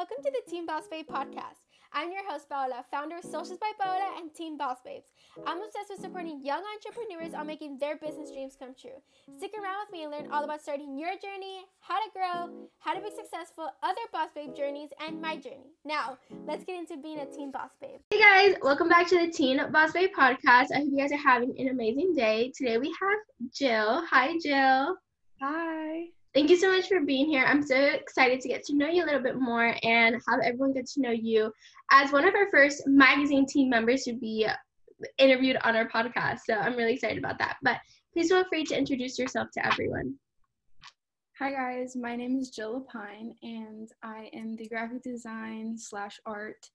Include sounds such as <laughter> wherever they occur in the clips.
welcome to the Teen Boss Babe podcast. I'm your host, Paola, founder of Socials by Paola and Teen Boss Babes. I'm obsessed with supporting young entrepreneurs on making their business dreams come true. Stick around with me and learn all about starting your journey, how to grow, how to be successful, other Boss Babe journeys, and my journey. Now, let's get into being a Teen Boss Babe. Hey guys, welcome back to the Teen Boss Babe podcast. I hope you guys are having an amazing day. Today we have Jill. Hi, Jill. Hi. Thank you so much for being here. I'm so excited to get to know you a little bit more and have everyone get to know you as one of our first magazine team members to be interviewed on our podcast. So I'm really excited about that. But please feel free to introduce yourself to everyone. Hi guys, my name is Jill La Pine and I am the graphic design slash art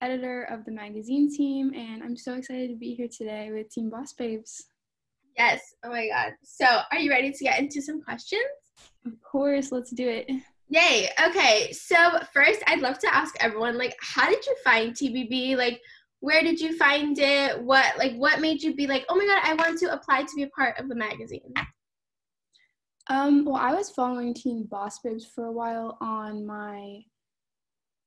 editor of the magazine team and I'm so excited to be here today with Teen Boss Babes. Yes. Oh my God. So are you ready to get into some questions? Of course, let's do it. Yay. Okay. So first, I'd love to ask everyone, like, how did you find TBB? Like, where did you find it? What, like, what made you be like, oh my god, I want to apply to be a part of the magazine? Um. Well, I was following Teen Boss Babes for a while on my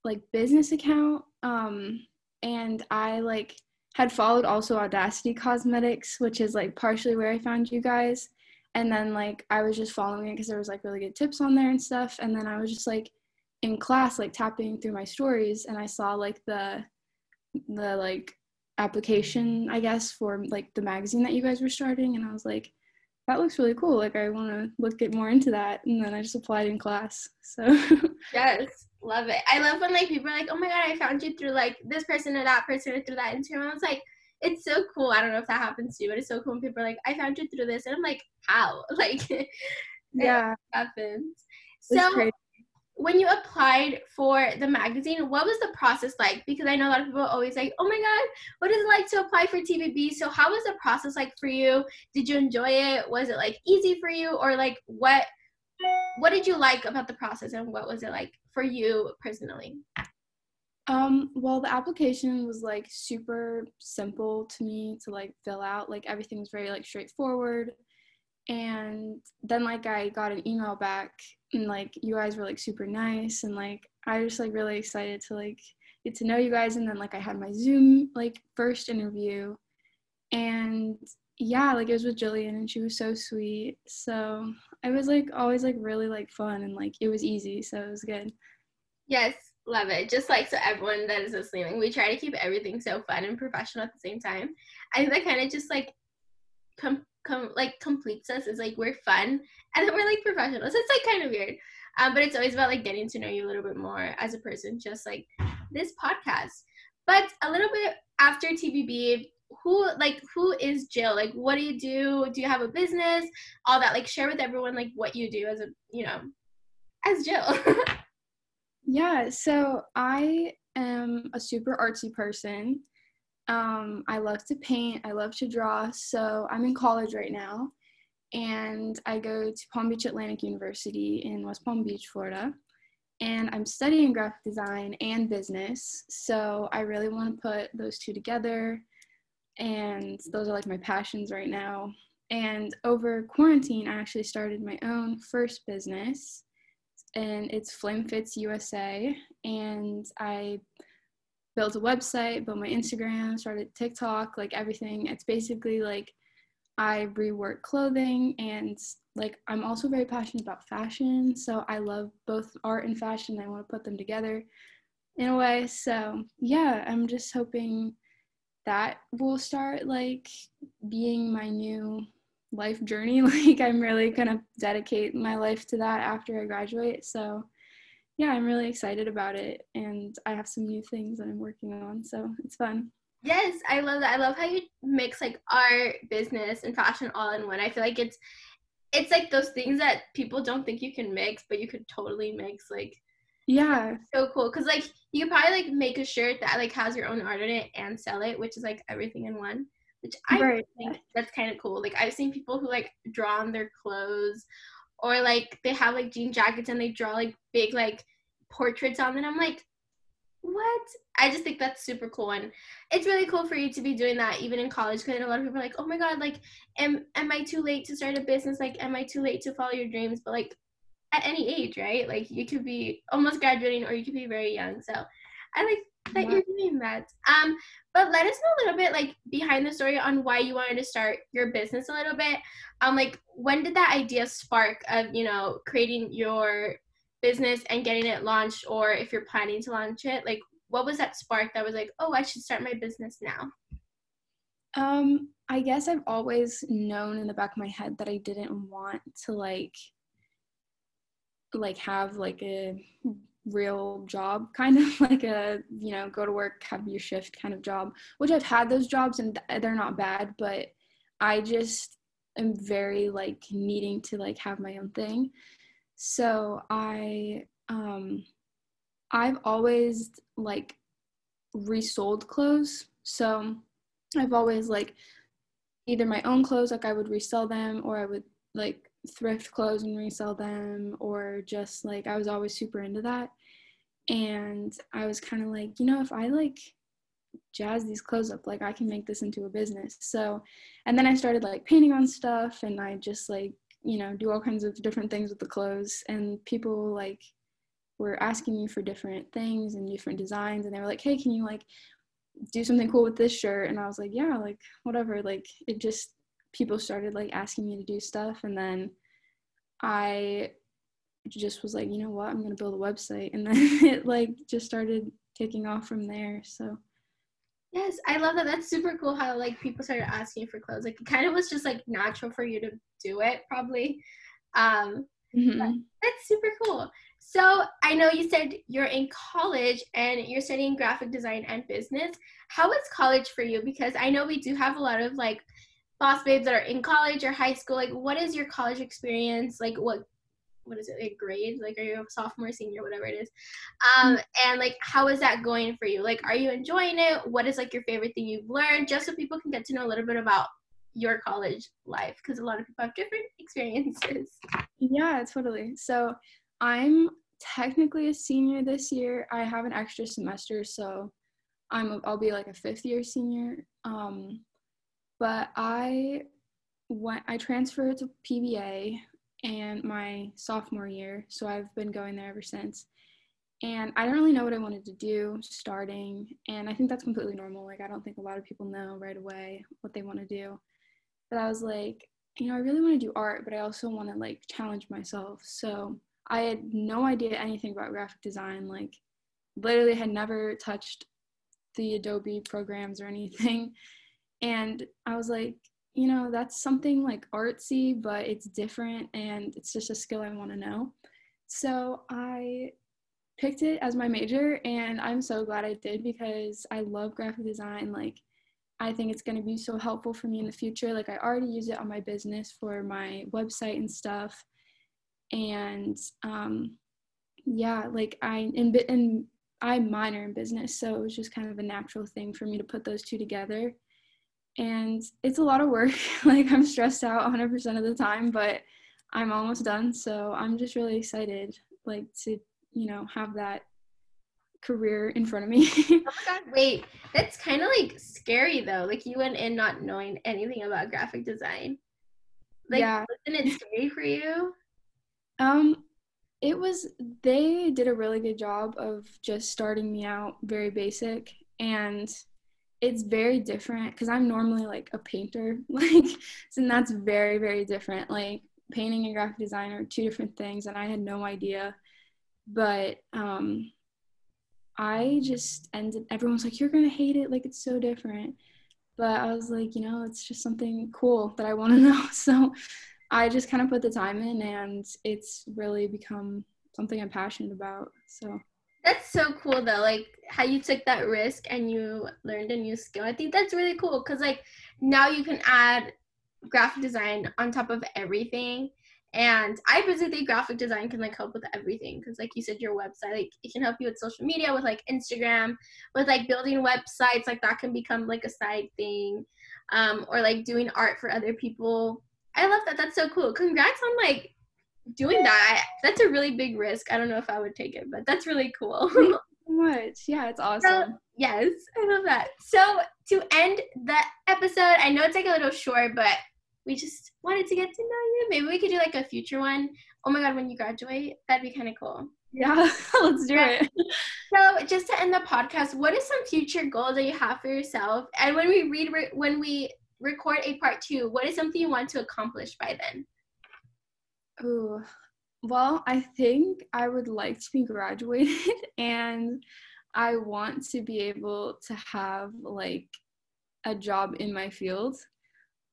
like business account. Um, and I like had followed also Audacity Cosmetics, which is like partially where I found you guys and then like i was just following it because there was like really good tips on there and stuff. And then i was just like in class like tapping through my stories and i saw like the the like application i guess for like the magazine that you guys were starting. And i was like that looks really cool. Like i want to look get more into that. And then i just applied in class. So <laughs> yes. Love it. I love when like people are like oh my god i found you through like this person or that person or through that instagram. I was like it's so cool. I don't know if that happens to you, but it's so cool when people are like, I found you through this. And I'm like, how? <laughs> Like, <laughs> yeah, happens. So, when you applied for the magazine, what was the process like? Because I know a lot of people always like, oh my God, what is it like to apply for TBB? So, how was the process like for you? Did you enjoy it? Was it like easy for you? Or like, what? What did you like about the process and what was it like for you personally? Um, well, the application was like super simple to me to like fill out. Like everything was very like straightforward. And then like I got an email back and like you guys were like super nice and like I was just like really excited to like get to know you guys and then like I had my Zoom like first interview and yeah, like it was with Jillian and she was so sweet. So I was like always like really like fun and like it was easy, so it was good. Yes, Love it. Just like so everyone that is listening, we try to keep everything so fun and professional at the same time. I think that kind of just like come come like completes us is like we're fun and then we're like professional. So it's like kind of weird. Um, but it's always about like getting to know you a little bit more as a person, just like this podcast. But a little bit after TBB, who like who is Jill? Like what do you do? Do you have a business? All that. Like share with everyone like what you do as a you know as Jill. <laughs> Yeah, so I am a super artsy person. Um, I love to paint, I love to draw. So I'm in college right now, and I go to Palm Beach Atlantic University in West Palm Beach, Florida. And I'm studying graphic design and business. So I really want to put those two together. And those are like my passions right now. And over quarantine, I actually started my own first business and it's Flame Fits USA. And I built a website, built my Instagram, started TikTok, like everything. It's basically like I rework clothing and like I'm also very passionate about fashion. So I love both art and fashion. I want to put them together in a way. So yeah, I'm just hoping that will start like being my new life journey. <laughs> Like I'm really gonna dedicate my life to that after I graduate. So yeah, I'm really excited about it and I have some new things that I'm working on. So it's fun. Yes, I love that. I love how you mix like art, business, and fashion all in one. I feel like it's it's like those things that people don't think you can mix, but you could totally mix. Like, yeah, so cool. Cause like you could probably like make a shirt that like has your own art in it and sell it, which is like everything in one which I right. think that's kind of cool. Like I've seen people who like draw on their clothes, or like they have like jean jackets and they draw like big like portraits on them. I'm like, what? I just think that's super cool, and it's really cool for you to be doing that even in college. Because a lot of people are like, oh my god, like, am am I too late to start a business? Like, am I too late to follow your dreams? But like, at any age, right? Like you could be almost graduating or you could be very young. So I like that you're doing that. Um, but let us know a little bit like behind the story on why you wanted to start your business a little bit. Um, like when did that idea spark of you know creating your business and getting it launched, or if you're planning to launch it, like what was that spark that was like, oh, I should start my business now? Um, I guess I've always known in the back of my head that I didn't want to like like have like a real job <laughs> kind of like a you know go to work have your shift kind of job which i've had those jobs and they're not bad but i just am very like needing to like have my own thing. So i um i've always like resold clothes. So i've always like either my own clothes like i would resell them or i would like thrift clothes and resell them or just like I was always super into that. And I was kind of like, you know, if I like jazz these clothes up, like I can make this into a business. So, and then I started like painting on stuff and I just like, you know, do all kinds of different things with the clothes. And people like were asking me for different things and different designs. And they were like, hey, can you like do something cool with this shirt? And I was like, yeah, like whatever. Like it just, people started like asking me to do stuff and then i just was like you know what? I'm going to build a website and <laughs> then it like just started taking off from there so. Yes i love that. That's super cool how like people started asking for clothes. Like it kind of was just like natural for you to do it probably. Um mm-hmm. that's super cool. So i know you said you're in college and you're studying graphic design and business. How is college for you? Because i know we do have a lot of like boss babes that are in college or high school like what is your college experience like what what is it like grades like are you a sophomore senior whatever it is. Um and like how is that going for you? Like are you enjoying it? What is like your favorite thing you've learned? Just so people can get to know a little bit about your college life because a lot of people have different <laughs> experiences. Yeah totally. So i'm technically a senior this year. I have an extra semester so i'm a, i'll be like a fifth year senior. Um but I went I transferred to PBA and my sophomore year, so I've been going there ever since. And I don't really know what I wanted to do starting, and I think that's completely normal. Like I don't think a lot of people know right away what they want to do. But I was like, you know, I really want to do art, but I also want to like challenge myself. So I had no idea anything about graphic design, like literally had never touched the Adobe programs or anything. And I was like, you know, that's something like artsy, but it's different and it's just a skill I want to know. So I picked it as my major and I'm so glad I did because I love graphic design. Like, I think it's going to be so helpful for me in the future. Like, I already use it on my business for my website and stuff. And um, yeah, like, I, in, in, I minor in business, so it was just kind of a natural thing for me to put those two together and it's a lot of work. <laughs> like I'm stressed out 100% of the time, but I'm almost done. So I'm just really excited, like to you know have that career in front of me. oh my god, <laughs> wait, that's kind of like scary though. Like you went in not knowing anything about graphic design. Like, yeah. wasn't it scary for you? Um, it was. They did a really good job of just starting me out very basic and it's very different because I'm normally like a painter, <laughs> like, and that's very, very different. Like, painting and graphic design are two different things, and I had no idea. But um, I just ended, everyone's like, you're gonna hate it, like, it's so different. But I was like, you know, it's just something cool that I wanna <laughs> know. So I just kind of put the time in, and it's really become something I'm passionate about. So that's so cool though, like how you took that risk and you learned a new skill. I think that's really cool because like now you can add graphic design on top of everything. And I basically think graphic design can like help with everything because like you said, your website like it can help you with social media, with like Instagram, with like building websites, like that can become like a side thing, um, or like doing art for other people. I love that. That's so cool. Congrats on like doing that that's a really big risk i don't know if i would take it but that's really cool <laughs> so much yeah it's awesome so, yes i love that so to end the episode i know it's like a little short but we just wanted to get to know you maybe we could do like a future one oh my god, when you graduate, that'd be kind of cool. Yeah, <laughs> let's do it. So, just to end the podcast, what is some future goals that you have for yourself? And when we read, when we record a part two, what is something you want to accomplish by then? Oh, well, I think I would like to be graduated <laughs> and I want to be able to have like a job in my field.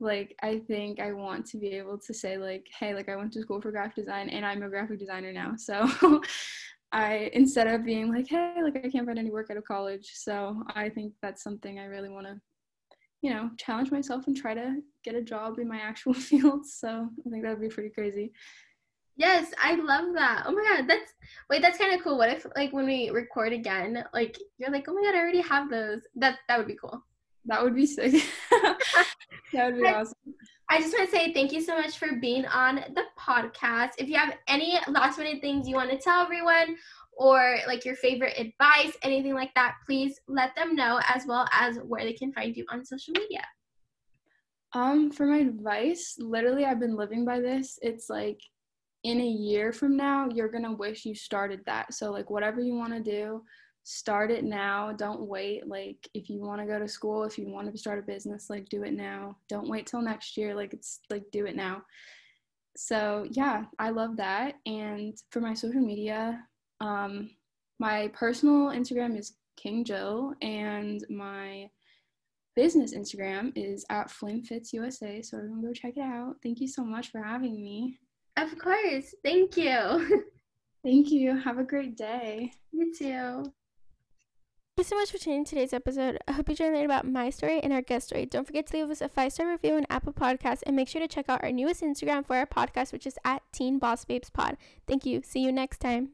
Like I think I want to be able to say like, hey, like I went to school for graphic design and I'm a graphic designer now. <laughs> So I instead of being like, hey, like I can't find any work out of college. So I think that's something I really want to, you know, challenge myself and try to get a job in my actual <laughs> field. So I think that would be pretty crazy. Yes, I love that. Oh my god, that's wait, that's kind of cool. What if like when we record again, like you're like, oh my god, I already have those. That that would be cool. That would be sick. <laughs> that would be I, awesome. I just want to say thank you so much for being on the podcast. If you have any last minute things you want to tell everyone or like your favorite advice, anything like that, please let them know as well as where they can find you on social media. Um, for my advice, literally I've been living by this. It's like in a year from now, you're to wish you started that. So, like, whatever you want to do, start it now. Don't wait. Like, if you want to go to school, if you want to start a business, like, do it now. Don't wait till next year. Like, it's like, do it now. So, yeah, I love that. And for my social media, um, my personal Instagram is King Joe, and my business Instagram is at FlameFits USA. So everyone go check it out. Thank you so much for having me. Of course. Thank you. <laughs> Thank you. Have a great day. You too. Thank you so much for tuning in today's episode. I hope you enjoyed learning about my story and our guest story. Don't forget to leave us a five star review on Apple Podcasts and make sure to check out our newest Instagram for our podcast, which is at Teen Boss Babes Pod. Thank you. See you next time.